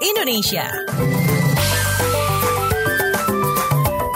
Indonesia.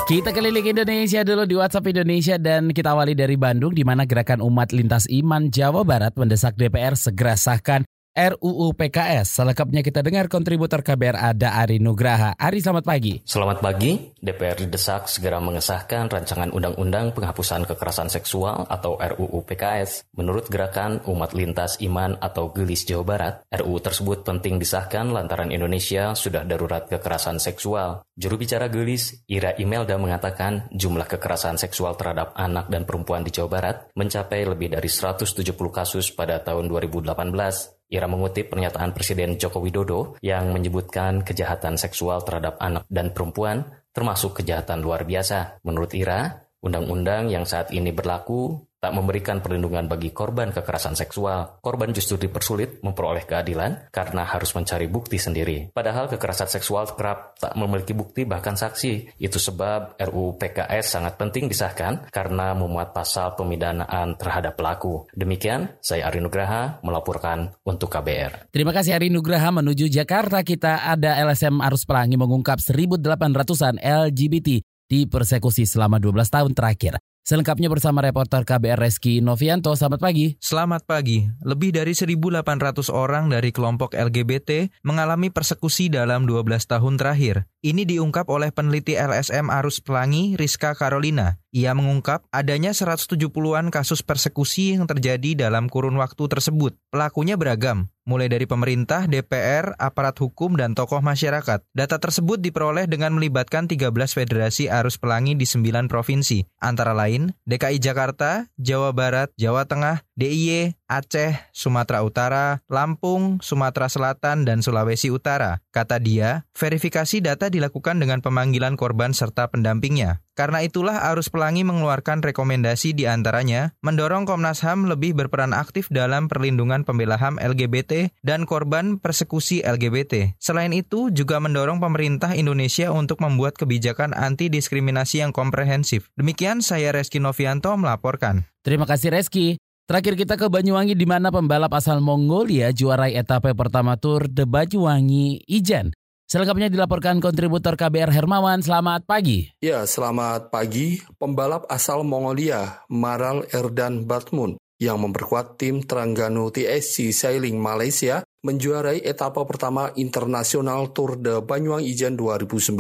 Kita keliling Indonesia dulu di WhatsApp Indonesia dan kita awali dari Bandung di mana gerakan umat lintas iman Jawa Barat mendesak DPR segera sahkan RUU PKS. Selengkapnya kita dengar kontributor KBR ada Ari Nugraha. Ari selamat pagi. Selamat pagi. DPR didesak segera mengesahkan rancangan undang-undang penghapusan kekerasan seksual atau RUU PKS. Menurut gerakan umat lintas iman atau gelis Jawa Barat, RUU tersebut penting disahkan lantaran Indonesia sudah darurat kekerasan seksual. Juru bicara gelis, Ira Imelda mengatakan jumlah kekerasan seksual terhadap anak dan perempuan di Jawa Barat mencapai lebih dari 170 kasus pada tahun 2018. Ira mengutip pernyataan Presiden Joko Widodo yang menyebutkan kejahatan seksual terhadap anak dan perempuan termasuk kejahatan luar biasa. Menurut Ira, undang-undang yang saat ini berlaku tak memberikan perlindungan bagi korban kekerasan seksual. Korban justru dipersulit memperoleh keadilan karena harus mencari bukti sendiri. Padahal kekerasan seksual kerap tak memiliki bukti bahkan saksi. Itu sebab RUU PKS sangat penting disahkan karena memuat pasal pemidanaan terhadap pelaku. Demikian, saya Ari Nugraha melaporkan untuk KBR. Terima kasih Ari Nugraha menuju Jakarta kita ada LSM Arus Pelangi mengungkap 1.800-an LGBT dipersekusi selama 12 tahun terakhir. Selengkapnya bersama reporter KBR Reski Novianto. Selamat pagi. Selamat pagi. Lebih dari 1.800 orang dari kelompok LGBT mengalami persekusi dalam 12 tahun terakhir. Ini diungkap oleh peneliti LSM Arus Pelangi, Rizka Carolina. Ia mengungkap adanya 170-an kasus persekusi yang terjadi dalam kurun waktu tersebut. Pelakunya beragam, mulai dari pemerintah, DPR, aparat hukum, dan tokoh masyarakat. Data tersebut diperoleh dengan melibatkan 13 federasi arus pelangi di 9 provinsi, antara lain DKI Jakarta, Jawa Barat, Jawa Tengah, DIY, Aceh, Sumatera Utara, Lampung, Sumatera Selatan, dan Sulawesi Utara. Kata dia, verifikasi data dilakukan dengan pemanggilan korban serta pendampingnya. Karena itulah Arus Pelangi mengeluarkan rekomendasi di antaranya mendorong Komnas HAM lebih berperan aktif dalam perlindungan pembela HAM LGBT dan korban persekusi LGBT. Selain itu, juga mendorong pemerintah Indonesia untuk membuat kebijakan anti diskriminasi yang komprehensif. Demikian saya Reski Novianto melaporkan. Terima kasih Reski. Terakhir kita ke Banyuwangi di mana pembalap asal Mongolia juarai etape pertama Tour de Banyuwangi Ijen. Selengkapnya dilaporkan kontributor KBR Hermawan. Selamat pagi. Ya, selamat pagi. Pembalap asal Mongolia, Maral Erdan Batmun, yang memperkuat tim Terengganu TSC Sailing Malaysia, menjuarai etapa pertama internasional Tour de Banyuwangi Ijen 2019.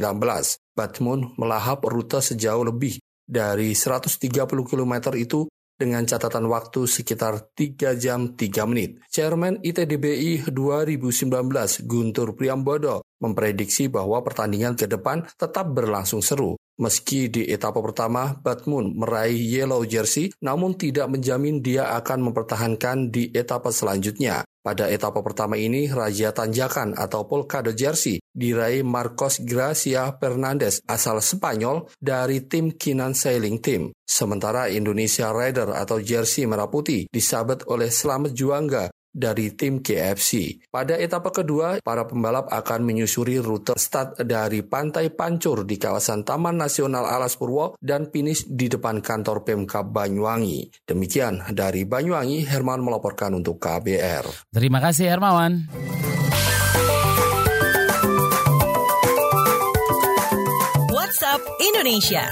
Batmun melahap rute sejauh lebih dari 130 km itu dengan catatan waktu sekitar 3 jam 3 menit. Chairman ITDBI 2019 Guntur Priambodo memprediksi bahwa pertandingan ke depan tetap berlangsung seru. Meski di etapa pertama Batmun meraih yellow jersey, namun tidak menjamin dia akan mempertahankan di etapa selanjutnya. Pada etapa pertama ini, Raja Tanjakan atau Polkado Jersey diraih Marcos Gracia Fernandez asal Spanyol dari tim Kinan Sailing Team. Sementara Indonesia Rider atau Jersey Merah Putih disabet oleh Slamet Juangga dari tim KFC. Pada etapa kedua, para pembalap akan menyusuri rute start dari Pantai Pancur di kawasan Taman Nasional Alas Purwo dan finish di depan kantor Pemkab Banyuwangi. Demikian dari Banyuwangi, Herman melaporkan untuk KBR. Terima kasih Hermawan. WhatsApp Indonesia.